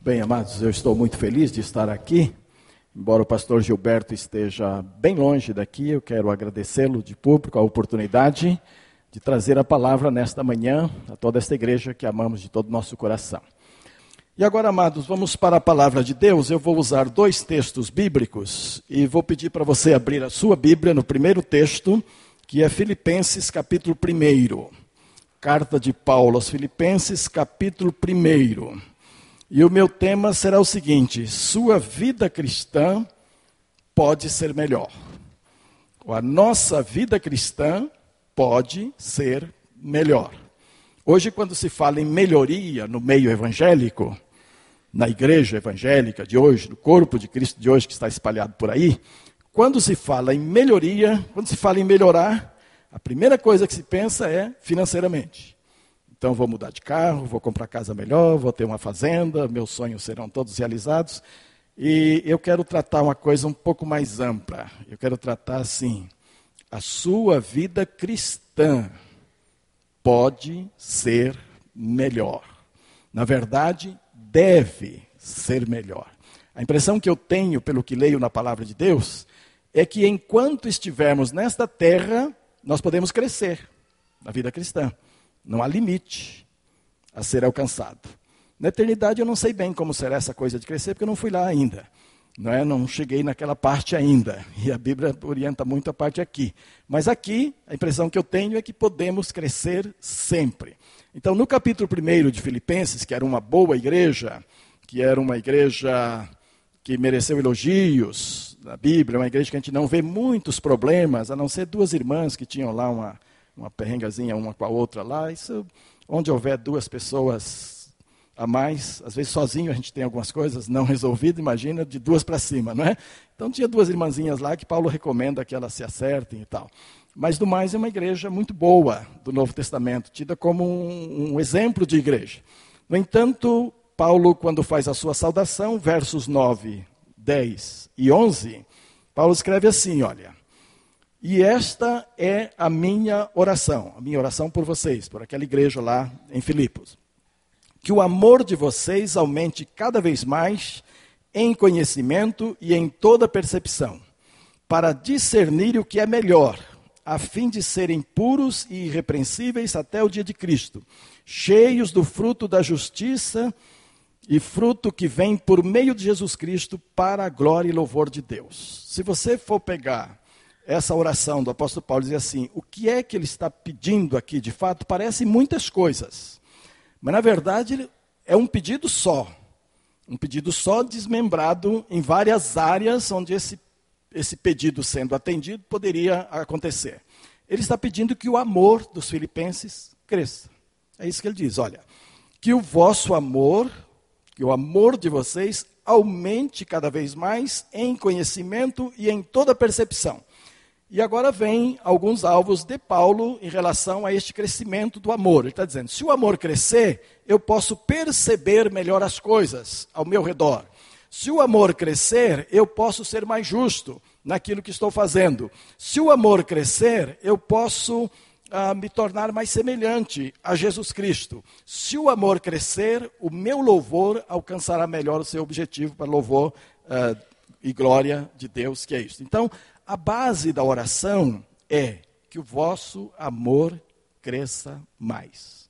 Bem, amados, eu estou muito feliz de estar aqui. Embora o pastor Gilberto esteja bem longe daqui, eu quero agradecê-lo de público a oportunidade de trazer a palavra nesta manhã a toda esta igreja que amamos de todo o nosso coração. E agora, amados, vamos para a palavra de Deus. Eu vou usar dois textos bíblicos e vou pedir para você abrir a sua Bíblia no primeiro texto, que é Filipenses capítulo 1. Carta de Paulo aos Filipenses, capítulo 1. E o meu tema será o seguinte: sua vida cristã pode ser melhor. A nossa vida cristã pode ser melhor. Hoje, quando se fala em melhoria no meio evangélico, na igreja evangélica de hoje, no corpo de Cristo de hoje que está espalhado por aí, quando se fala em melhoria, quando se fala em melhorar, a primeira coisa que se pensa é financeiramente. Então vou mudar de carro, vou comprar casa melhor, vou ter uma fazenda, meus sonhos serão todos realizados. E eu quero tratar uma coisa um pouco mais ampla. Eu quero tratar assim: a sua vida cristã pode ser melhor. Na verdade, deve ser melhor. A impressão que eu tenho, pelo que leio na palavra de Deus, é que enquanto estivermos nesta terra, nós podemos crescer na vida cristã. Não há limite a ser alcançado. Na eternidade eu não sei bem como será essa coisa de crescer, porque eu não fui lá ainda não, é? não cheguei naquela parte ainda. E a Bíblia orienta muito a parte aqui. Mas aqui, a impressão que eu tenho é que podemos crescer sempre. Então, no capítulo 1 de Filipenses, que era uma boa igreja, que era uma igreja que mereceu elogios na Bíblia, uma igreja que a gente não vê muitos problemas, a não ser duas irmãs que tinham lá uma, uma perrengazinha uma com a outra lá. Isso, onde houver duas pessoas a mais. Às vezes sozinho a gente tem algumas coisas não resolvidas, imagina de duas para cima, não é? Então tinha duas irmãzinhas lá que Paulo recomenda que elas se acertem e tal. Mas do mais é uma igreja muito boa do Novo Testamento, tida como um, um exemplo de igreja. No entanto, Paulo, quando faz a sua saudação, versos 9, 10 e 11, Paulo escreve assim: olha. E esta é a minha oração, a minha oração por vocês, por aquela igreja lá em Filipos que o amor de vocês aumente cada vez mais em conhecimento e em toda percepção, para discernir o que é melhor, a fim de serem puros e irrepreensíveis até o dia de Cristo, cheios do fruto da justiça e fruto que vem por meio de Jesus Cristo para a glória e louvor de Deus. Se você for pegar essa oração do apóstolo Paulo dizer assim, o que é que ele está pedindo aqui de fato? Parece muitas coisas. Mas na verdade é um pedido só. Um pedido só desmembrado em várias áreas onde esse, esse pedido sendo atendido poderia acontecer. Ele está pedindo que o amor dos filipenses cresça. É isso que ele diz: olha, que o vosso amor, que o amor de vocês aumente cada vez mais em conhecimento e em toda percepção e agora vem alguns alvos de Paulo em relação a este crescimento do amor. Ele está dizendo: se o amor crescer, eu posso perceber melhor as coisas ao meu redor. Se o amor crescer, eu posso ser mais justo naquilo que estou fazendo. Se o amor crescer, eu posso ah, me tornar mais semelhante a Jesus Cristo. Se o amor crescer, o meu louvor alcançará melhor o seu objetivo para louvor ah, e glória de Deus, que é isso. Então, a base da oração é que o vosso amor cresça mais.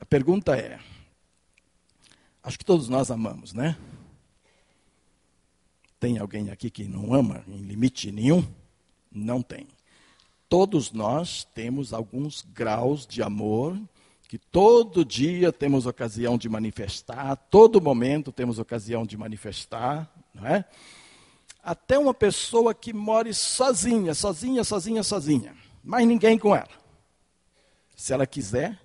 A pergunta é: acho que todos nós amamos, né? Tem alguém aqui que não ama em limite nenhum? Não tem. Todos nós temos alguns graus de amor que todo dia temos ocasião de manifestar, todo momento temos ocasião de manifestar, não é? Até uma pessoa que more sozinha, sozinha, sozinha, sozinha, mas ninguém com ela. Se ela quiser,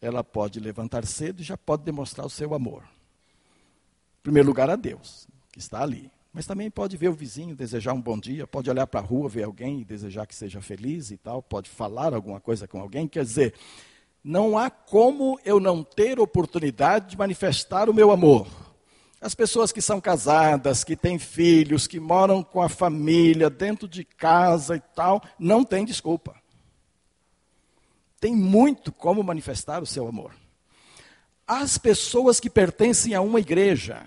ela pode levantar cedo e já pode demonstrar o seu amor. Em primeiro lugar, a Deus, que está ali. Mas também pode ver o vizinho, desejar um bom dia, pode olhar para a rua, ver alguém e desejar que seja feliz e tal, pode falar alguma coisa com alguém. Quer dizer, não há como eu não ter oportunidade de manifestar o meu amor. As pessoas que são casadas, que têm filhos, que moram com a família, dentro de casa e tal, não tem desculpa. Tem muito como manifestar o seu amor. as pessoas que pertencem a uma igreja,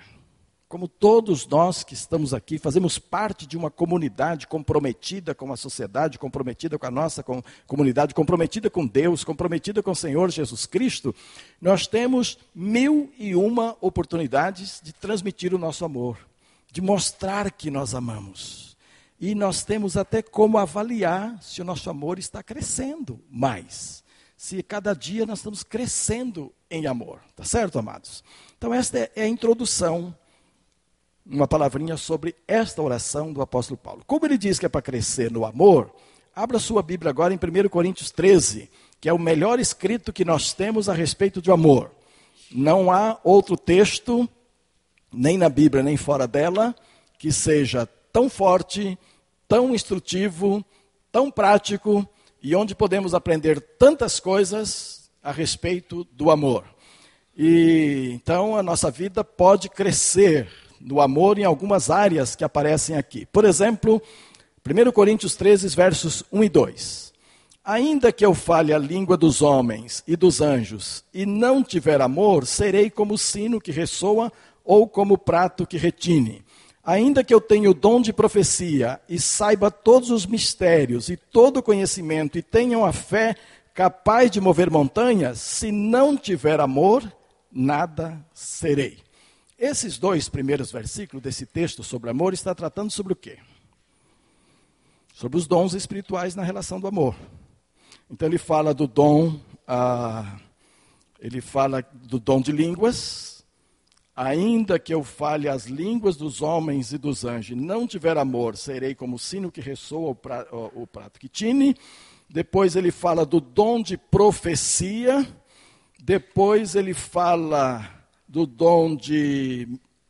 como todos nós que estamos aqui, fazemos parte de uma comunidade comprometida com a sociedade, comprometida com a nossa com, comunidade, comprometida com Deus, comprometida com o Senhor Jesus Cristo, nós temos mil e uma oportunidades de transmitir o nosso amor, de mostrar que nós amamos. E nós temos até como avaliar se o nosso amor está crescendo mais. Se cada dia nós estamos crescendo em amor. Tá certo, amados? Então, esta é a introdução uma palavrinha sobre esta oração do apóstolo Paulo. Como ele diz que é para crescer no amor, abra sua Bíblia agora em 1 Coríntios 13, que é o melhor escrito que nós temos a respeito de amor. Não há outro texto, nem na Bíblia, nem fora dela, que seja tão forte, tão instrutivo, tão prático e onde podemos aprender tantas coisas a respeito do amor. E então a nossa vida pode crescer no amor em algumas áreas que aparecem aqui. Por exemplo, 1 Coríntios 13, versos 1 e 2. Ainda que eu fale a língua dos homens e dos anjos, e não tiver amor, serei como o sino que ressoa ou como o prato que retine. Ainda que eu tenha o dom de profecia e saiba todos os mistérios e todo o conhecimento e tenha uma fé capaz de mover montanhas, se não tiver amor, nada serei. Esses dois primeiros versículos desse texto sobre amor está tratando sobre o quê? Sobre os dons espirituais na relação do amor. Então ele fala do dom, ah, ele fala do dom de línguas. Ainda que eu fale as línguas dos homens e dos anjos, não tiver amor, serei como o sino que ressoa o, pra, o, o prato que tine. Depois ele fala do dom de profecia. Depois ele fala do dom de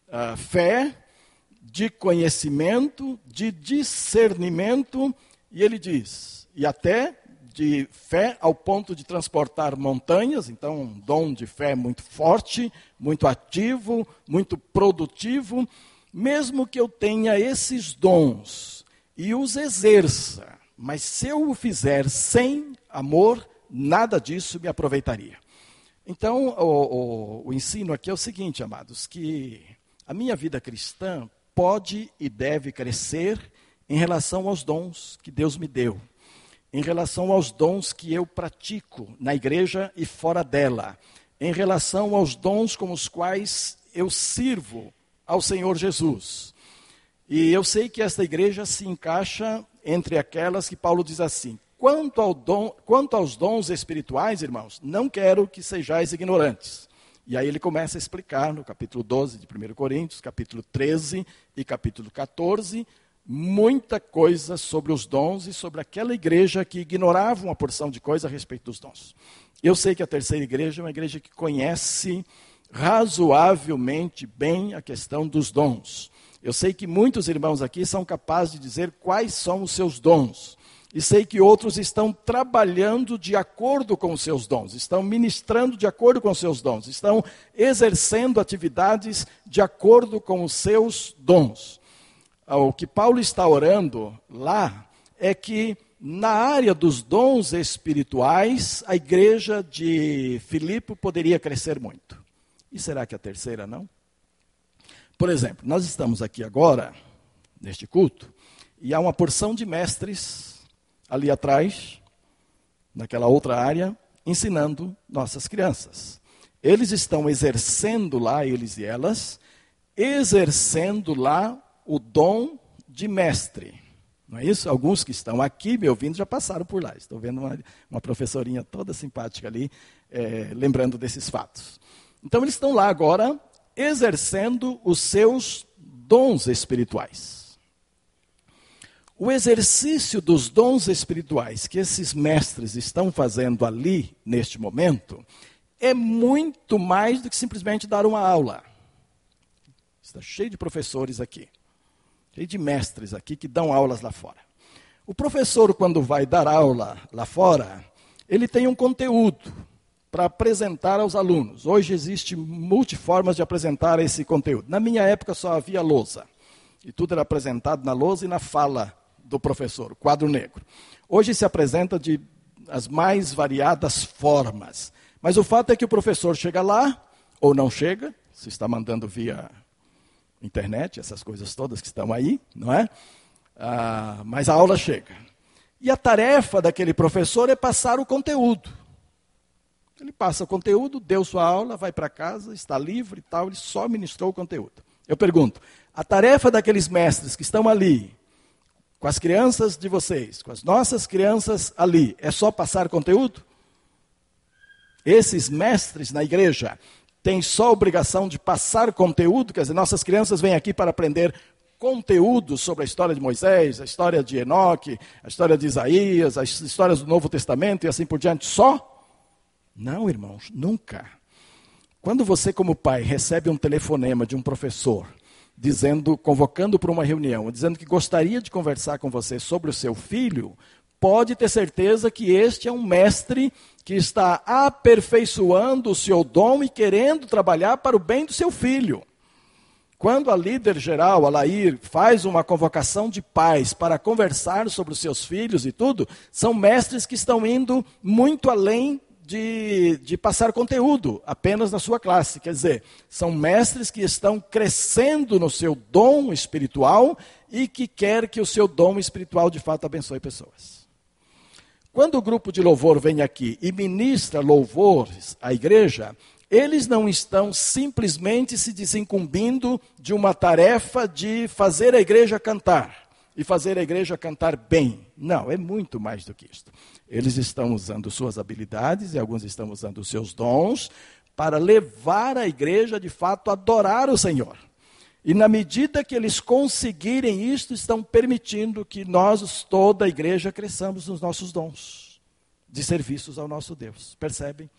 uh, fé, de conhecimento, de discernimento, e ele diz, e até de fé ao ponto de transportar montanhas, então um dom de fé muito forte, muito ativo, muito produtivo, mesmo que eu tenha esses dons e os exerça, mas se eu o fizer sem amor, nada disso me aproveitaria. Então, o, o, o ensino aqui é o seguinte, amados, que a minha vida cristã pode e deve crescer em relação aos dons que Deus me deu, em relação aos dons que eu pratico na igreja e fora dela, em relação aos dons com os quais eu sirvo ao Senhor Jesus. E eu sei que esta igreja se encaixa entre aquelas que Paulo diz assim: Quanto, ao dom, quanto aos dons espirituais, irmãos, não quero que sejais ignorantes. E aí ele começa a explicar no capítulo 12 de 1 Coríntios, capítulo 13 e capítulo 14, muita coisa sobre os dons e sobre aquela igreja que ignorava uma porção de coisa a respeito dos dons. Eu sei que a terceira igreja é uma igreja que conhece razoavelmente bem a questão dos dons. Eu sei que muitos irmãos aqui são capazes de dizer quais são os seus dons e sei que outros estão trabalhando de acordo com os seus dons, estão ministrando de acordo com os seus dons, estão exercendo atividades de acordo com os seus dons. Ah, o que Paulo está orando lá é que na área dos dons espirituais, a igreja de Filipe poderia crescer muito. E será que a terceira não? Por exemplo, nós estamos aqui agora, neste culto, e há uma porção de mestres ali atrás, naquela outra área, ensinando nossas crianças. Eles estão exercendo lá, eles e elas, exercendo lá o dom de mestre. Não é isso? Alguns que estão aqui me ouvindo já passaram por lá. Estou vendo uma, uma professorinha toda simpática ali, é, lembrando desses fatos. Então, eles estão lá agora, exercendo os seus dons espirituais. O exercício dos dons espirituais que esses mestres estão fazendo ali, neste momento, é muito mais do que simplesmente dar uma aula. Está cheio de professores aqui, cheio de mestres aqui que dão aulas lá fora. O professor, quando vai dar aula lá fora, ele tem um conteúdo para apresentar aos alunos. Hoje existe multiformas de apresentar esse conteúdo. Na minha época só havia lousa. E tudo era apresentado na lousa e na fala do professor, quadro negro. Hoje se apresenta de as mais variadas formas. Mas o fato é que o professor chega lá, ou não chega, se está mandando via internet, essas coisas todas que estão aí, não é? Ah, mas a aula chega. E a tarefa daquele professor é passar o conteúdo. Ele passa o conteúdo, deu sua aula, vai para casa, está livre e tal, ele só ministrou o conteúdo. Eu pergunto: a tarefa daqueles mestres que estão ali, com as crianças de vocês, com as nossas crianças ali, é só passar conteúdo? Esses mestres na igreja têm só a obrigação de passar conteúdo, quer dizer, nossas crianças vêm aqui para aprender conteúdo sobre a história de Moisés, a história de Enoque, a história de Isaías, as histórias do Novo Testamento e assim por diante, só? Não, irmãos, nunca. Quando você, como pai, recebe um telefonema de um professor dizendo, convocando para uma reunião, dizendo que gostaria de conversar com você sobre o seu filho, pode ter certeza que este é um mestre que está aperfeiçoando o seu dom e querendo trabalhar para o bem do seu filho. Quando a líder geral, a Lair, faz uma convocação de pais para conversar sobre os seus filhos e tudo, são mestres que estão indo muito além de, de passar conteúdo apenas na sua classe. Quer dizer, são mestres que estão crescendo no seu dom espiritual e que quer que o seu dom espiritual de fato abençoe pessoas. Quando o grupo de louvor vem aqui e ministra louvores à igreja, eles não estão simplesmente se desincumbindo de uma tarefa de fazer a igreja cantar e fazer a igreja cantar bem. Não, é muito mais do que isso. Eles estão usando suas habilidades e alguns estão usando seus dons para levar a igreja de fato a adorar o Senhor. E na medida que eles conseguirem isto, estão permitindo que nós, toda a igreja, cresçamos nos nossos dons de serviços ao nosso Deus. Percebem?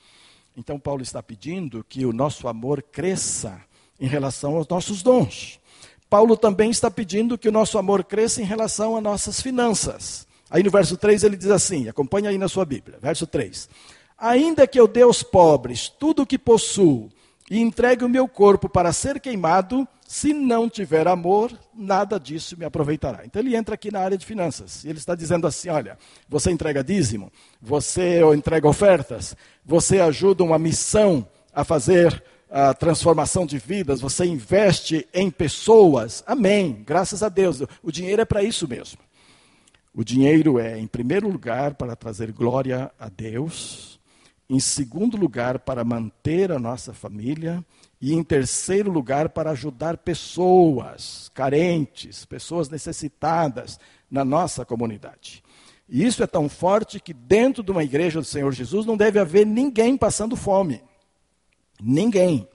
Então, Paulo está pedindo que o nosso amor cresça em relação aos nossos dons. Paulo também está pedindo que o nosso amor cresça em relação às nossas finanças. Aí no verso 3 ele diz assim: acompanha aí na sua Bíblia, verso 3. Ainda que eu dê aos pobres tudo o que possuo e entregue o meu corpo para ser queimado, se não tiver amor, nada disso me aproveitará. Então ele entra aqui na área de finanças. E ele está dizendo assim: olha, você entrega dízimo, você entrega ofertas, você ajuda uma missão a fazer a transformação de vidas, você investe em pessoas. Amém. Graças a Deus. O dinheiro é para isso mesmo. O dinheiro é, em primeiro lugar, para trazer glória a Deus. Em segundo lugar, para manter a nossa família e em terceiro lugar, para ajudar pessoas carentes, pessoas necessitadas na nossa comunidade. E isso é tão forte que dentro de uma igreja do Senhor Jesus não deve haver ninguém passando fome. Ninguém.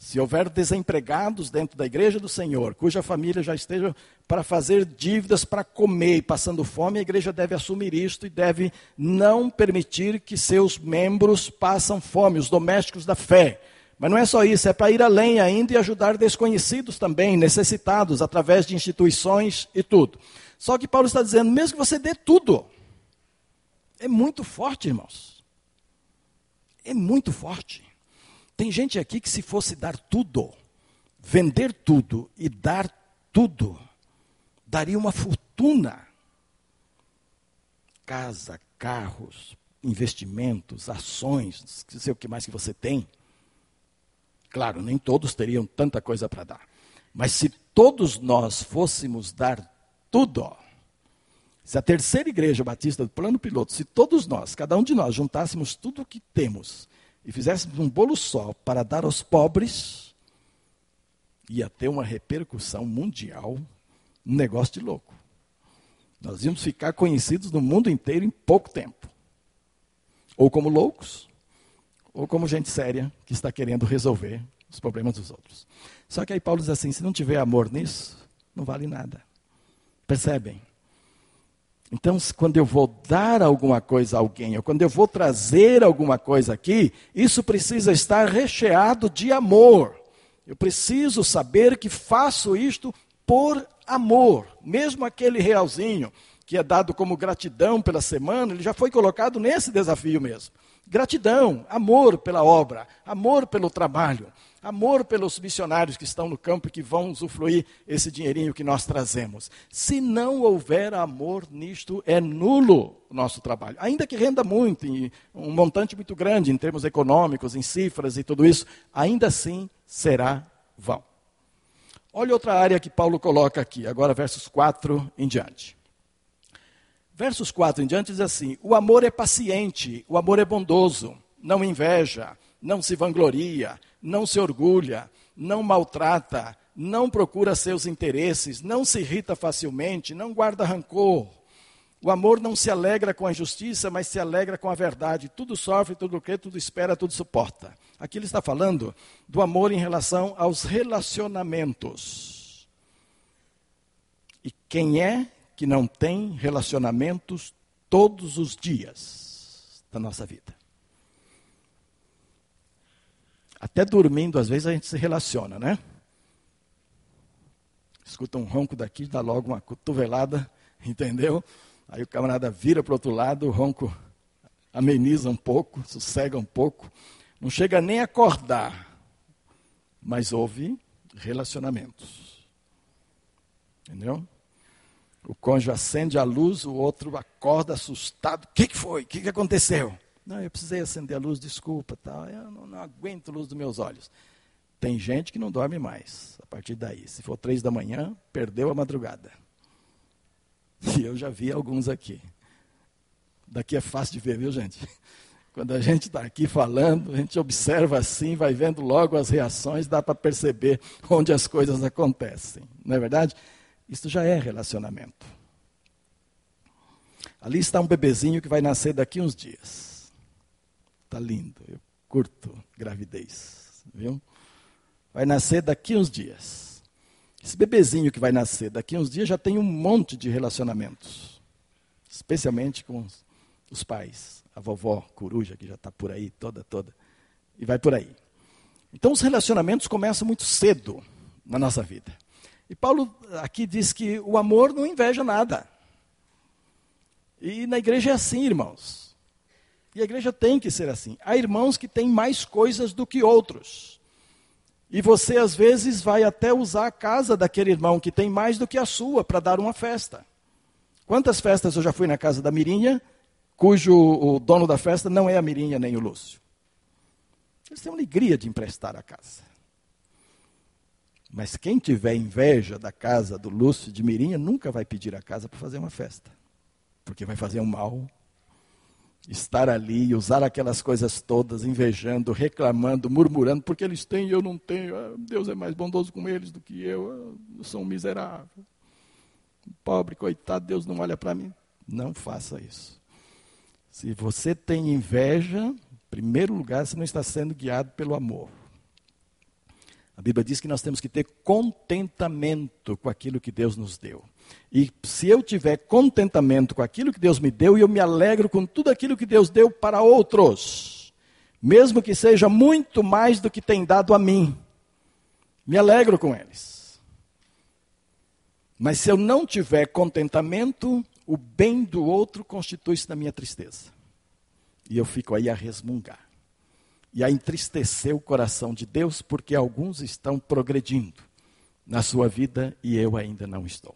Se houver desempregados dentro da igreja do Senhor, cuja família já esteja para fazer dívidas para comer e passando fome, a igreja deve assumir isto e deve não permitir que seus membros passem fome, os domésticos da fé. Mas não é só isso, é para ir além ainda e ajudar desconhecidos também, necessitados, através de instituições e tudo. Só que Paulo está dizendo, mesmo que você dê tudo, é muito forte, irmãos. É muito forte. Tem gente aqui que, se fosse dar tudo, vender tudo e dar tudo, daria uma fortuna. Casa, carros, investimentos, ações, não sei o que mais que você tem. Claro, nem todos teriam tanta coisa para dar. Mas se todos nós fôssemos dar tudo, se a terceira igreja batista do plano piloto, se todos nós, cada um de nós, juntássemos tudo o que temos e fizéssemos um bolo só para dar aos pobres, ia ter uma repercussão mundial, um negócio de louco. Nós íamos ficar conhecidos no mundo inteiro em pouco tempo. Ou como loucos, ou como gente séria que está querendo resolver os problemas dos outros. Só que aí Paulo diz assim: se não tiver amor nisso, não vale nada. Percebem? Então, quando eu vou dar alguma coisa a alguém, ou quando eu vou trazer alguma coisa aqui, isso precisa estar recheado de amor. Eu preciso saber que faço isto por amor. Mesmo aquele realzinho que é dado como gratidão pela semana, ele já foi colocado nesse desafio mesmo. Gratidão, amor pela obra, amor pelo trabalho. Amor pelos missionários que estão no campo e que vão usufruir esse dinheirinho que nós trazemos. Se não houver amor nisto, é nulo o nosso trabalho. Ainda que renda muito, um montante muito grande em termos econômicos, em cifras e tudo isso, ainda assim será vão. Olha outra área que Paulo coloca aqui, agora versos 4 em diante. Versos 4 em diante diz assim: O amor é paciente, o amor é bondoso, não inveja, não se vangloria, não se orgulha, não maltrata, não procura seus interesses, não se irrita facilmente, não guarda rancor. O amor não se alegra com a injustiça, mas se alegra com a verdade. Tudo sofre, tudo crê, tudo espera, tudo suporta. Aqui ele está falando do amor em relação aos relacionamentos. E quem é que não tem relacionamentos todos os dias da nossa vida? Até dormindo, às vezes, a gente se relaciona, né? Escuta um ronco daqui, dá logo uma cotovelada, entendeu? Aí o camarada vira para o outro lado, o ronco ameniza um pouco, sossega um pouco. Não chega nem a acordar, mas houve relacionamentos. Entendeu? O cônjuge acende a luz, o outro acorda assustado. O que, que foi? O que, que aconteceu? Não, eu precisei acender a luz, desculpa. Tá? Eu não, não aguento a luz dos meus olhos. Tem gente que não dorme mais a partir daí. Se for três da manhã, perdeu a madrugada. E eu já vi alguns aqui. Daqui é fácil de ver, viu, gente? Quando a gente está aqui falando, a gente observa assim, vai vendo logo as reações, dá para perceber onde as coisas acontecem. Não é verdade? Isso já é relacionamento. Ali está um bebezinho que vai nascer daqui uns dias. Está lindo, eu curto gravidez, viu? Vai nascer daqui uns dias. Esse bebezinho que vai nascer daqui uns dias já tem um monte de relacionamentos, especialmente com os pais a vovó coruja que já está por aí, toda, toda, e vai por aí. Então os relacionamentos começam muito cedo na nossa vida. E Paulo aqui diz que o amor não inveja nada. E na igreja é assim, irmãos. E a igreja tem que ser assim. Há irmãos que têm mais coisas do que outros. E você, às vezes, vai até usar a casa daquele irmão que tem mais do que a sua para dar uma festa. Quantas festas eu já fui na casa da Mirinha cujo o dono da festa não é a Mirinha nem o Lúcio. Eles têm alegria de emprestar a casa. Mas quem tiver inveja da casa do Lúcio de Mirinha nunca vai pedir a casa para fazer uma festa. Porque vai fazer um mal. Estar ali e usar aquelas coisas todas, invejando, reclamando, murmurando, porque eles têm e eu não tenho. Ah, Deus é mais bondoso com eles do que eu. Ah, eu sou um miserável. Pobre, coitado, Deus não olha para mim. Não faça isso. Se você tem inveja, em primeiro lugar, você não está sendo guiado pelo amor. A Bíblia diz que nós temos que ter contentamento com aquilo que Deus nos deu. E se eu tiver contentamento com aquilo que Deus me deu, e eu me alegro com tudo aquilo que Deus deu para outros, mesmo que seja muito mais do que tem dado a mim, me alegro com eles. Mas se eu não tiver contentamento, o bem do outro constitui-se na minha tristeza. E eu fico aí a resmungar. E a entristecer o coração de Deus, porque alguns estão progredindo na sua vida e eu ainda não estou.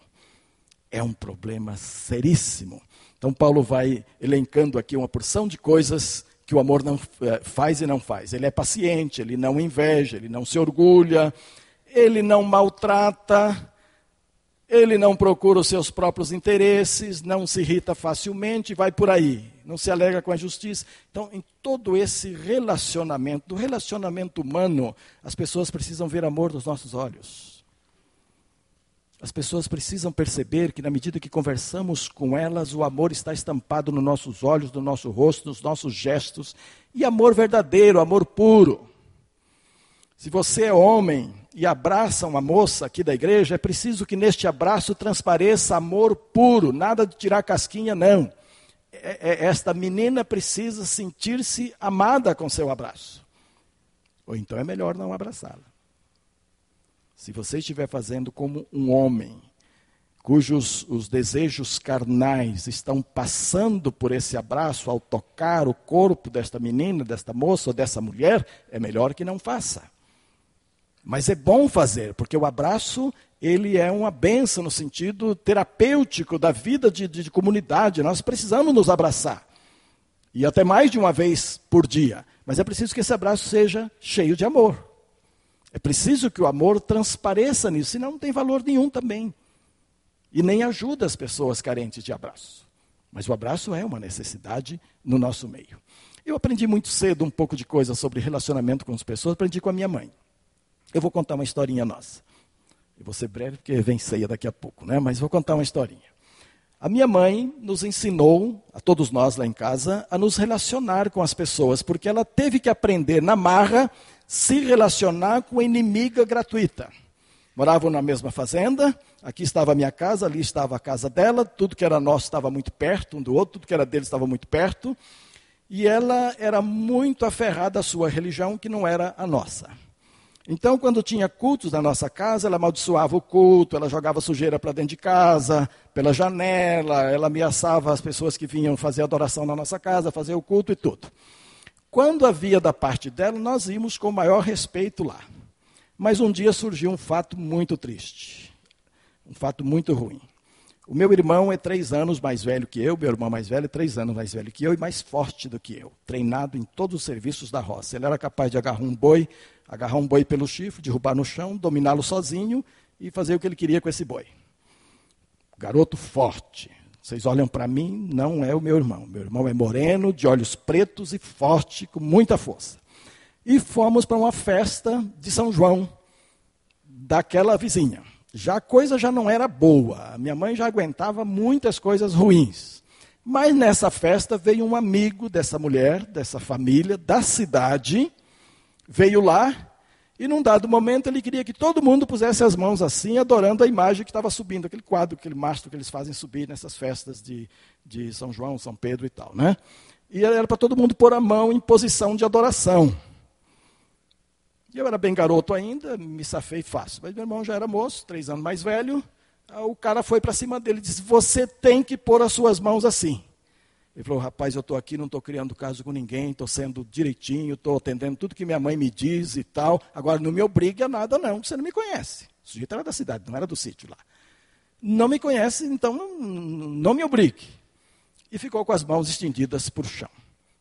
É um problema seríssimo. Então, Paulo vai elencando aqui uma porção de coisas que o amor não eh, faz e não faz. Ele é paciente, ele não inveja, ele não se orgulha, ele não maltrata, ele não procura os seus próprios interesses, não se irrita facilmente, vai por aí, não se alegra com a justiça. Então, em todo esse relacionamento, do relacionamento humano, as pessoas precisam ver amor nos nossos olhos. As pessoas precisam perceber que, na medida que conversamos com elas, o amor está estampado nos nossos olhos, no nosso rosto, nos nossos gestos. E amor verdadeiro, amor puro. Se você é homem e abraça uma moça aqui da igreja, é preciso que neste abraço transpareça amor puro, nada de tirar casquinha, não. É, é, esta menina precisa sentir-se amada com seu abraço. Ou então é melhor não abraçá-la. Se você estiver fazendo como um homem, cujos os desejos carnais estão passando por esse abraço ao tocar o corpo desta menina, desta moça ou dessa mulher, é melhor que não faça. Mas é bom fazer, porque o abraço ele é uma benção no sentido terapêutico da vida de, de, de comunidade. Nós precisamos nos abraçar. E até mais de uma vez por dia. Mas é preciso que esse abraço seja cheio de amor. É preciso que o amor transpareça nisso, senão não tem valor nenhum também. E nem ajuda as pessoas carentes de abraço. Mas o abraço é uma necessidade no nosso meio. Eu aprendi muito cedo um pouco de coisa sobre relacionamento com as pessoas, aprendi com a minha mãe. Eu vou contar uma historinha nossa. Eu vou ser breve porque vem ceia daqui a pouco, né? Mas vou contar uma historinha. A minha mãe nos ensinou, a todos nós lá em casa, a nos relacionar com as pessoas, porque ela teve que aprender na marra se relacionar com a inimiga gratuita. Moravam na mesma fazenda, aqui estava a minha casa, ali estava a casa dela, tudo que era nosso estava muito perto um do outro, tudo que era dele estava muito perto. E ela era muito aferrada à sua religião, que não era a nossa. Então, quando tinha cultos na nossa casa, ela amaldiçoava o culto, ela jogava sujeira para dentro de casa, pela janela, ela ameaçava as pessoas que vinham fazer adoração na nossa casa, fazer o culto e tudo. Quando havia da parte dela, nós íamos com maior respeito lá. Mas um dia surgiu um fato muito triste, um fato muito ruim. O meu irmão é três anos mais velho que eu, meu irmão mais velho é três anos mais velho que eu e mais forte do que eu, treinado em todos os serviços da roça. Ele era capaz de agarrar um boi, agarrar um boi pelo chifre, derrubar no chão, dominá-lo sozinho e fazer o que ele queria com esse boi. Garoto forte. Vocês olham para mim, não é o meu irmão. Meu irmão é moreno, de olhos pretos e forte, com muita força. E fomos para uma festa de São João, daquela vizinha já a coisa já não era boa. A minha mãe já aguentava muitas coisas ruins. Mas nessa festa veio um amigo dessa mulher, dessa família, da cidade, veio lá e num dado momento ele queria que todo mundo pusesse as mãos assim, adorando a imagem que estava subindo, aquele quadro, aquele mastro que eles fazem subir nessas festas de, de São João, São Pedro e tal, né? E era para todo mundo pôr a mão em posição de adoração. E eu era bem garoto ainda, me safei fácil. Mas meu irmão já era moço, três anos mais velho. O cara foi para cima dele e disse: Você tem que pôr as suas mãos assim. Ele falou: Rapaz, eu estou aqui, não estou criando caso com ninguém, estou sendo direitinho, estou atendendo tudo que minha mãe me diz e tal. Agora não me obrigue a nada, não, você não me conhece. O sujeito era da cidade, não era do sítio lá. Não me conhece, então não, não me obrigue. E ficou com as mãos estendidas para o chão.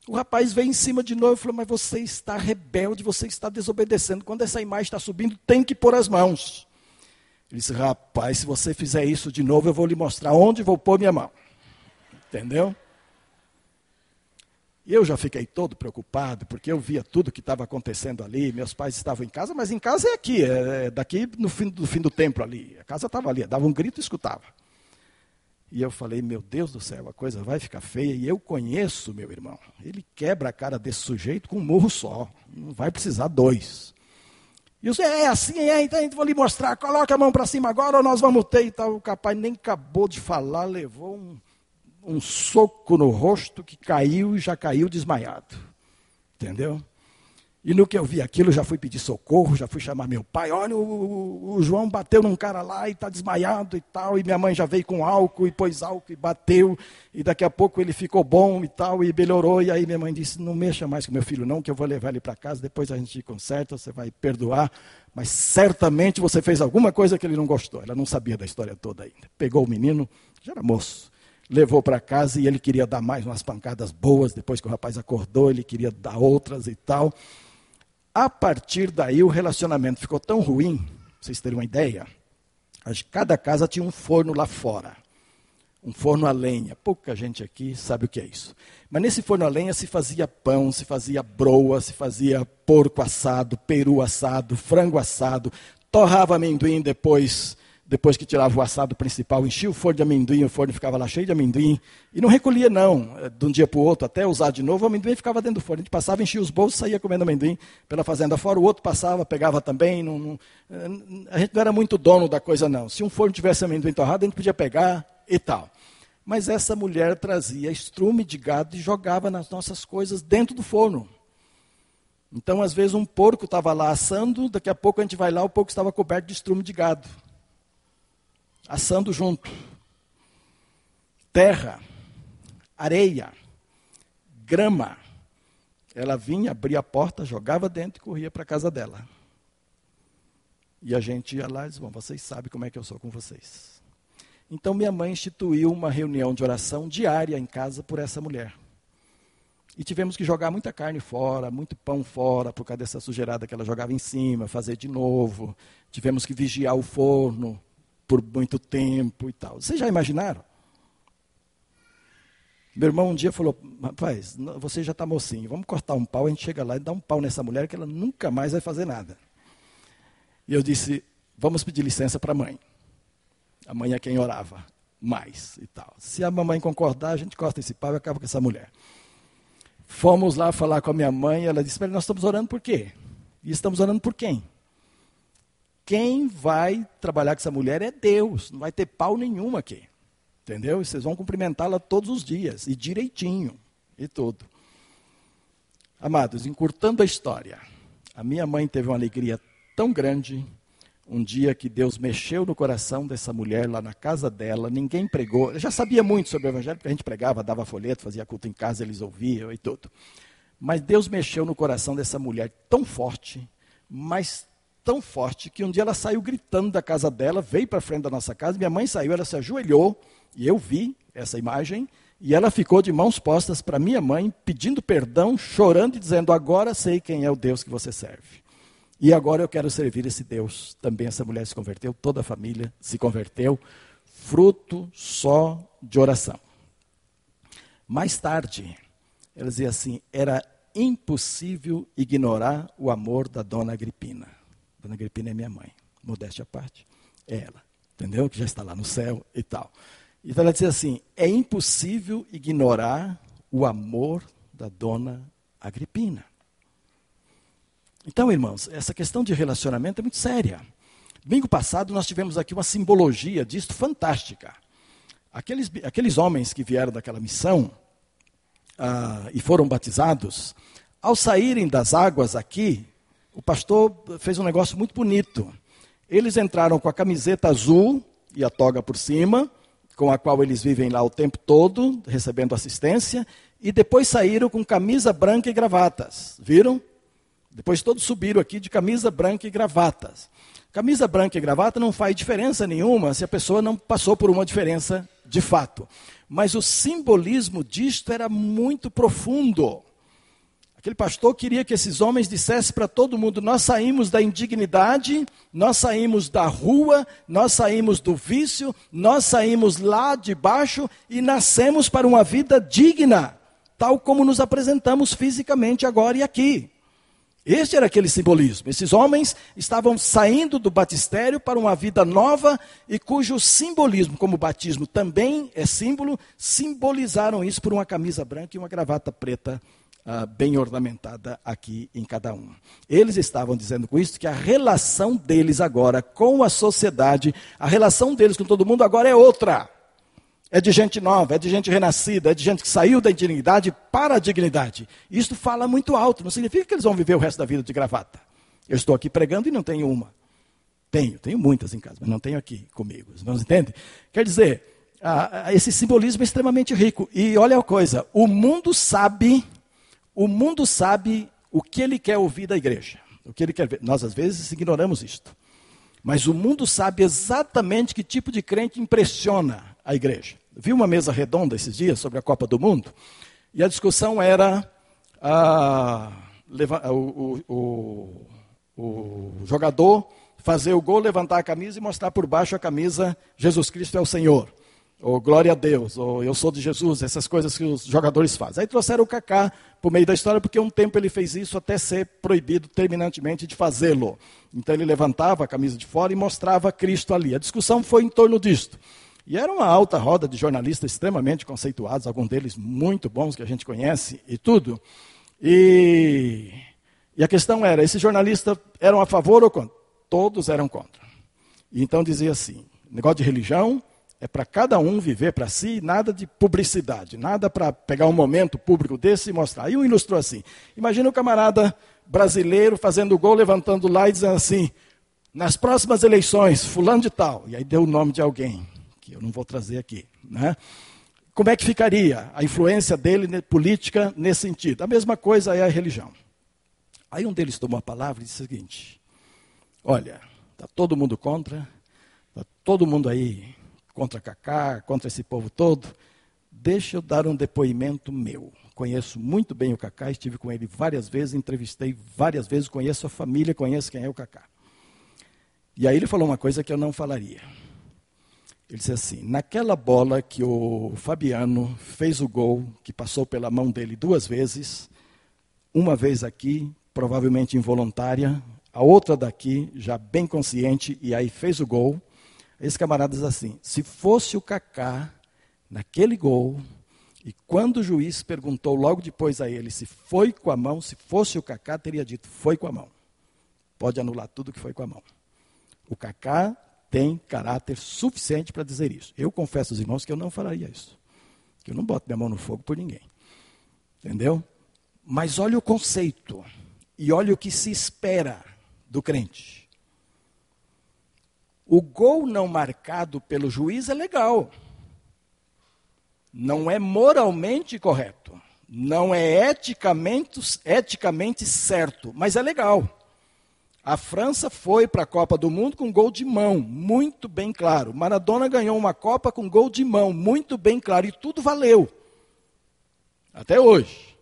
O rapaz veio em cima de novo e falou: Mas você está rebelde, você está desobedecendo. Quando essa imagem está subindo, tem que pôr as mãos. Ele disse: Rapaz, se você fizer isso de novo, eu vou lhe mostrar onde vou pôr minha mão. Entendeu? E eu já fiquei todo preocupado, porque eu via tudo que estava acontecendo ali. Meus pais estavam em casa, mas em casa é aqui, é daqui no fim do, fim do templo ali. A casa estava ali, dava um grito e escutava. E eu falei, meu Deus do céu, a coisa vai ficar feia. E eu conheço meu irmão. Ele quebra a cara desse sujeito com um murro só. Não vai precisar dois. E eu disse, é assim, é, então vou lhe mostrar. Coloca a mão para cima agora ou nós vamos ter. E tal. O capaz nem acabou de falar, levou um, um soco no rosto que caiu e já caiu desmaiado. Entendeu? E no que eu vi aquilo, já fui pedir socorro, já fui chamar meu pai. Olha, o, o João bateu num cara lá e está desmaiado e tal. E minha mãe já veio com álcool e pôs álcool e bateu. E daqui a pouco ele ficou bom e tal, e melhorou. E aí minha mãe disse: Não mexa mais com meu filho, não, que eu vou levar ele para casa. Depois a gente conserta, você vai perdoar. Mas certamente você fez alguma coisa que ele não gostou. Ela não sabia da história toda ainda. Pegou o menino, já era moço levou para casa e ele queria dar mais umas pancadas boas. Depois que o rapaz acordou, ele queria dar outras e tal. A partir daí, o relacionamento ficou tão ruim, pra vocês terem uma ideia. Cada casa tinha um forno lá fora. Um forno a lenha. Pouca gente aqui sabe o que é isso. Mas nesse forno a lenha se fazia pão, se fazia broa, se fazia porco assado, peru assado, frango assado, torrava amendoim depois depois que tirava o assado principal, enchia o forno de amendoim, o forno ficava lá cheio de amendoim, e não recolhia não, eh, de um dia para o outro, até usar de novo, o amendoim ficava dentro do forno. A gente passava, enchia os bolsos, saía comendo amendoim pela fazenda fora, o outro passava, pegava também, não, não, eh, a gente não era muito dono da coisa não. Se um forno tivesse amendoim torrado, a gente podia pegar e tal. Mas essa mulher trazia estrume de gado e jogava nas nossas coisas dentro do forno. Então, às vezes, um porco estava lá assando, daqui a pouco a gente vai lá, o porco estava coberto de estrume de gado assando junto. Terra, areia, grama. Ela vinha, abria a porta, jogava dentro e corria para a casa dela. E a gente ia lá e disse, bom, vocês sabem como é que eu sou com vocês. Então minha mãe instituiu uma reunião de oração diária em casa por essa mulher. E tivemos que jogar muita carne fora, muito pão fora, por causa dessa sujeirada que ela jogava em cima, fazer de novo. Tivemos que vigiar o forno por muito tempo e tal. Vocês já imaginaram? Meu irmão um dia falou: Rapaz, você já está mocinho, vamos cortar um pau, a gente chega lá e dá um pau nessa mulher que ela nunca mais vai fazer nada. E eu disse: Vamos pedir licença para a mãe. A mãe é quem orava mais e tal. Se a mamãe concordar, a gente corta esse pau e acaba com essa mulher. Fomos lá falar com a minha mãe, ela disse: Nós estamos orando por quê? E estamos orando por quem? Quem vai trabalhar com essa mulher é Deus, não vai ter pau nenhum aqui. Entendeu? E vocês vão cumprimentá-la todos os dias, e direitinho, e tudo. Amados, encurtando a história, a minha mãe teve uma alegria tão grande um dia que Deus mexeu no coração dessa mulher lá na casa dela, ninguém pregou. Eu já sabia muito sobre o evangelho, porque a gente pregava, dava folheto, fazia culto em casa, eles ouviam e tudo. Mas Deus mexeu no coração dessa mulher tão forte, mas tão forte, que um dia ela saiu gritando da casa dela, veio para frente da nossa casa, minha mãe saiu, ela se ajoelhou, e eu vi essa imagem, e ela ficou de mãos postas para minha mãe, pedindo perdão, chorando e dizendo: Agora sei quem é o Deus que você serve. E agora eu quero servir esse Deus. Também essa mulher se converteu, toda a família se converteu, fruto só de oração. Mais tarde, ela dizia assim: era impossível ignorar o amor da dona Agripina. Dona Agripina é minha mãe, modéstia à parte, é ela, entendeu? Que já está lá no céu e tal. Então ela dizia assim: é impossível ignorar o amor da dona Agripina. Então, irmãos, essa questão de relacionamento é muito séria. Domingo passado nós tivemos aqui uma simbologia disso fantástica. Aqueles, aqueles homens que vieram daquela missão ah, e foram batizados, ao saírem das águas aqui, o pastor fez um negócio muito bonito. Eles entraram com a camiseta azul e a toga por cima, com a qual eles vivem lá o tempo todo, recebendo assistência, e depois saíram com camisa branca e gravatas. Viram? Depois todos subiram aqui de camisa branca e gravatas. Camisa branca e gravata não faz diferença nenhuma se a pessoa não passou por uma diferença de fato. Mas o simbolismo disto era muito profundo. Aquele pastor queria que esses homens dissessem para todo mundo: nós saímos da indignidade, nós saímos da rua, nós saímos do vício, nós saímos lá de baixo e nascemos para uma vida digna, tal como nos apresentamos fisicamente agora e aqui. Este era aquele simbolismo. Esses homens estavam saindo do batistério para uma vida nova e cujo simbolismo, como o batismo também é símbolo, simbolizaram isso por uma camisa branca e uma gravata preta uh, bem ornamentada aqui em cada um. Eles estavam dizendo com isso que a relação deles agora com a sociedade, a relação deles com todo mundo agora é outra é de gente nova, é de gente renascida, é de gente que saiu da indignidade para a dignidade. Isso fala muito alto, não significa que eles vão viver o resto da vida de gravata. Eu estou aqui pregando e não tenho uma. Tenho, tenho muitas em casa, mas não tenho aqui comigo. Os irmãos entendem? Quer dizer, esse simbolismo é extremamente rico. E olha a coisa, o mundo sabe, o mundo sabe o que ele quer ouvir da igreja. O que ele quer ver. Nós às vezes ignoramos isto. Mas o mundo sabe exatamente que tipo de crente impressiona a igreja vi uma mesa redonda esses dias sobre a Copa do Mundo, e a discussão era a, o, o, o, jogador fazer o gol, levantar a camisa e mostrar por baixo a camisa Jesus Cristo é o Senhor. Ou glória a Deus, ou eu sou de Jesus, essas coisas que os jogadores fazem. Aí trouxeram o Kaká por meio da história, porque um tempo ele fez isso até ser proibido terminantemente de fazê-lo. Então ele levantava a camisa de fora e mostrava Cristo ali. A discussão foi em torno disto. E era uma alta roda de jornalistas extremamente conceituados, alguns deles muito bons que a gente conhece e tudo. E, e a questão era: esses jornalistas eram a favor ou contra? Todos eram contra. E então dizia assim: negócio de religião é para cada um viver para si, nada de publicidade, nada para pegar um momento público desse e mostrar. E um ilustrou assim: imagina o camarada brasileiro fazendo gol, levantando lá e dizendo assim: nas próximas eleições, fulano de tal, e aí deu o nome de alguém eu não vou trazer aqui. Né? Como é que ficaria a influência dele política nesse sentido? A mesma coisa é a religião. Aí um deles tomou a palavra e disse o seguinte: Olha, está todo mundo contra, está todo mundo aí contra Cacá, contra esse povo todo. Deixa eu dar um depoimento meu. Conheço muito bem o Cacá, estive com ele várias vezes, entrevistei várias vezes, conheço a família, conheço quem é o Cacá. E aí ele falou uma coisa que eu não falaria. Ele disse assim: naquela bola que o Fabiano fez o gol, que passou pela mão dele duas vezes, uma vez aqui, provavelmente involuntária, a outra daqui, já bem consciente, e aí fez o gol. Esse camarada diz assim: se fosse o Kaká naquele gol, e quando o juiz perguntou logo depois a ele se foi com a mão, se fosse o Kaká, teria dito: foi com a mão. Pode anular tudo que foi com a mão. O Kaká tem caráter suficiente para dizer isso. Eu confesso aos irmãos que eu não falaria isso. Que eu não boto minha mão no fogo por ninguém. Entendeu? Mas olha o conceito. E olha o que se espera do crente. O gol não marcado pelo juiz é legal. Não é moralmente correto. Não é eticamente, eticamente certo, mas é legal. A França foi para a Copa do Mundo com gol de mão, muito bem claro. Maradona ganhou uma Copa com gol de mão, muito bem claro. E tudo valeu. Até hoje.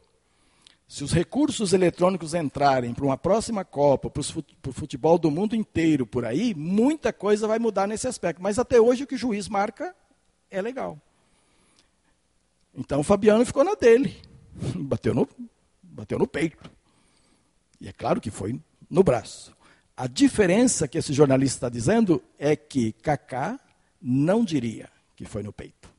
Se os recursos eletrônicos entrarem para uma próxima Copa, para o futebol do mundo inteiro por aí, muita coisa vai mudar nesse aspecto. Mas até hoje o que o juiz marca é legal. Então o Fabiano ficou na dele. Bateu no, bateu no peito. E é claro que foi no braço. A diferença que esse jornalista está dizendo é que Kaká não diria que foi no peito.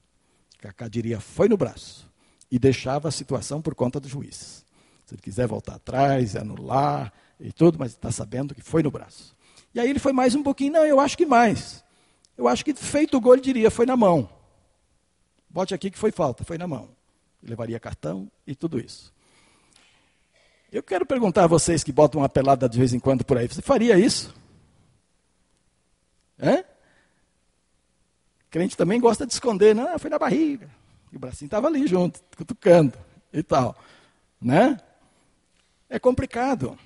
Kaká diria foi no braço e deixava a situação por conta dos juízes. Se ele quiser voltar atrás, anular e tudo, mas está sabendo que foi no braço. E aí ele foi mais um pouquinho, não, eu acho que mais. Eu acho que feito o gol ele diria foi na mão. Bote aqui que foi falta, foi na mão. Levaria cartão e tudo isso. Eu quero perguntar a vocês que botam uma pelada de vez em quando por aí, você faria isso? Hã? Crente também gosta de esconder, não, foi na barriga. E o bracinho estava ali junto, cutucando e tal. Né? É complicado.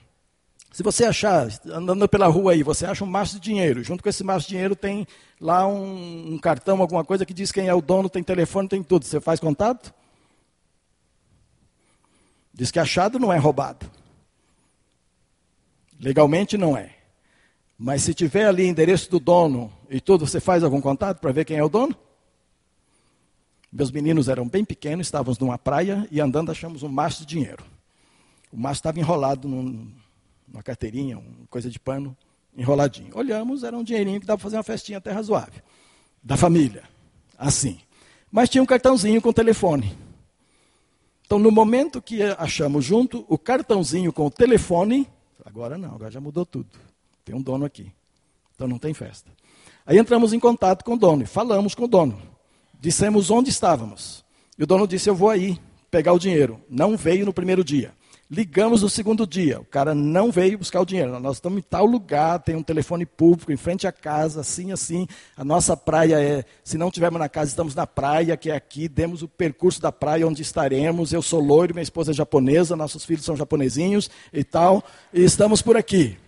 Se você achar, andando pela rua aí, você acha um maço de dinheiro, junto com esse maço de dinheiro tem lá um, um cartão, alguma coisa que diz quem é o dono, tem telefone, tem tudo. Você faz contato? Diz que achado não é roubado. Legalmente não é. Mas se tiver ali endereço do dono e tudo, você faz algum contato para ver quem é o dono? Meus meninos eram bem pequenos, estávamos numa praia e andando achamos um maço de dinheiro. O maço estava enrolado num, numa carteirinha, uma coisa de pano, enroladinho. Olhamos, era um dinheirinho que dava para fazer uma festinha até razoável. Da família. Assim. Mas tinha um cartãozinho com telefone. Então, no momento que achamos junto o cartãozinho com o telefone, agora não, agora já mudou tudo. Tem um dono aqui. Então não tem festa. Aí entramos em contato com o dono e falamos com o dono. Dissemos onde estávamos. E o dono disse: Eu vou aí pegar o dinheiro. Não veio no primeiro dia. Ligamos no segundo dia, o cara não veio buscar o dinheiro. Nós estamos em tal lugar, tem um telefone público em frente à casa, assim, assim. A nossa praia é, se não estivermos na casa, estamos na praia, que é aqui. Demos o percurso da praia onde estaremos. Eu sou loiro, minha esposa é japonesa, nossos filhos são japonesinhos e tal. E estamos por aqui.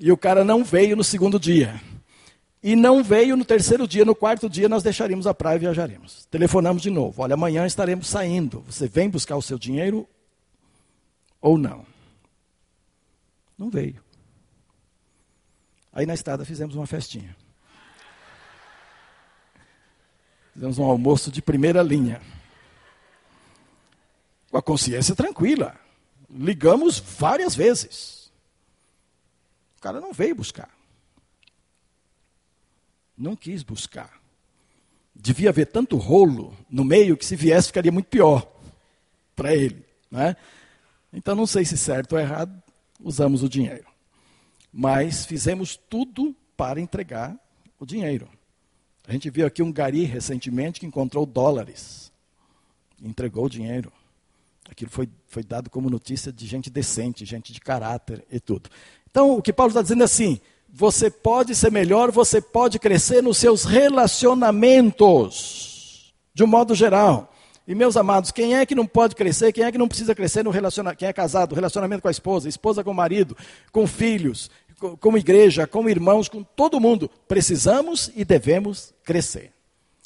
E o cara não veio no segundo dia. E não veio no terceiro dia, no quarto dia nós deixaríamos a praia e viajaremos. Telefonamos de novo. Olha, amanhã estaremos saindo. Você vem buscar o seu dinheiro ou não? Não veio. Aí na estrada fizemos uma festinha. Fizemos um almoço de primeira linha. Com a consciência tranquila. Ligamos várias vezes. O cara não veio buscar. Não quis buscar. Devia haver tanto rolo no meio que se viesse ficaria muito pior para ele. Né? Então, não sei se certo ou errado, usamos o dinheiro. Mas fizemos tudo para entregar o dinheiro. A gente viu aqui um gari recentemente que encontrou dólares. Entregou o dinheiro. Aquilo foi, foi dado como notícia de gente decente, gente de caráter e tudo. Então, o que Paulo está dizendo é assim: você pode ser melhor, você pode crescer nos seus relacionamentos, de um modo geral. E meus amados, quem é que não pode crescer? Quem é que não precisa crescer no relacionamento? Quem é casado, relacionamento com a esposa, esposa com o marido, com filhos, como igreja, como irmãos, com todo mundo, precisamos e devemos crescer.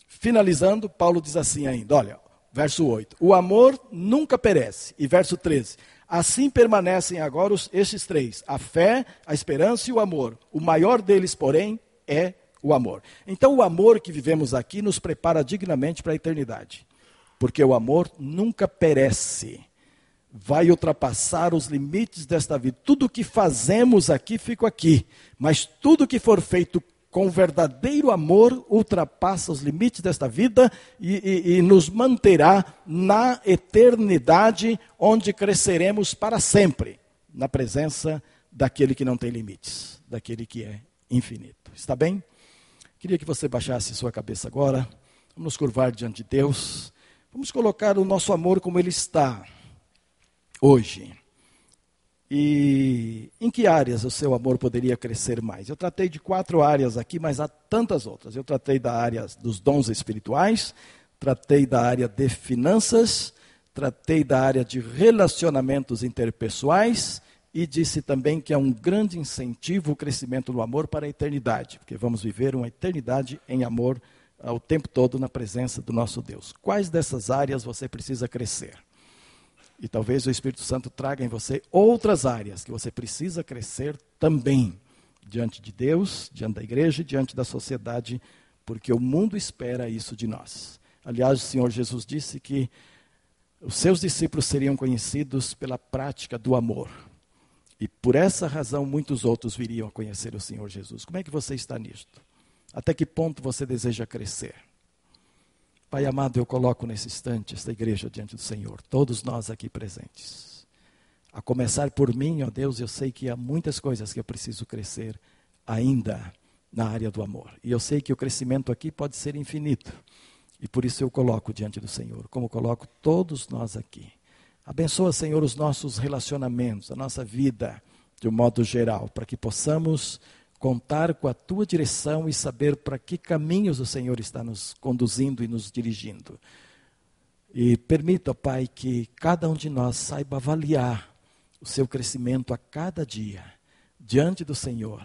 Finalizando, Paulo diz assim ainda: olha, verso 8: O amor nunca perece. E verso 13: Assim permanecem agora os, estes três: a fé, a esperança e o amor. O maior deles, porém, é o amor. Então, o amor que vivemos aqui nos prepara dignamente para a eternidade. Porque o amor nunca perece. Vai ultrapassar os limites desta vida. Tudo que fazemos aqui fica aqui. Mas tudo que for feito com verdadeiro amor, ultrapassa os limites desta vida e, e, e, nos manterá na eternidade, onde cresceremos para sempre, na presença daquele que não tem limites, daquele que é infinito. Está bem? Queria que você baixasse sua cabeça agora. Vamos nos curvar diante de Deus. Vamos colocar o nosso amor como ele está hoje. E em que áreas o seu amor poderia crescer mais? Eu tratei de quatro áreas aqui, mas há tantas outras. Eu tratei da área dos dons espirituais, tratei da área de finanças, tratei da área de relacionamentos interpessoais e disse também que é um grande incentivo o crescimento do amor para a eternidade, porque vamos viver uma eternidade em amor o tempo todo na presença do nosso Deus. Quais dessas áreas você precisa crescer? E talvez o Espírito Santo traga em você outras áreas que você precisa crescer também diante de Deus, diante da igreja diante da sociedade, porque o mundo espera isso de nós. Aliás, o Senhor Jesus disse que os seus discípulos seriam conhecidos pela prática do amor. E por essa razão muitos outros viriam a conhecer o Senhor Jesus. Como é que você está nisto? Até que ponto você deseja crescer? Pai amado, eu coloco nesse instante esta igreja diante do Senhor, todos nós aqui presentes. A começar por mim, ó Deus, eu sei que há muitas coisas que eu preciso crescer ainda na área do amor. E eu sei que o crescimento aqui pode ser infinito. E por isso eu coloco diante do Senhor, como coloco todos nós aqui. Abençoa, Senhor, os nossos relacionamentos, a nossa vida de um modo geral, para que possamos contar com a tua direção e saber para que caminhos o Senhor está nos conduzindo e nos dirigindo. E permita, Pai, que cada um de nós saiba avaliar o seu crescimento a cada dia diante do Senhor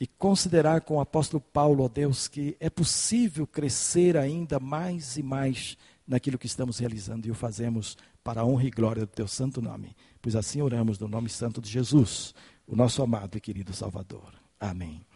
e considerar com o apóstolo Paulo, ó Deus, que é possível crescer ainda mais e mais naquilo que estamos realizando e o fazemos para a honra e glória do teu santo nome. Pois assim oramos no nome santo de Jesus, o nosso amado e querido Salvador. Amém.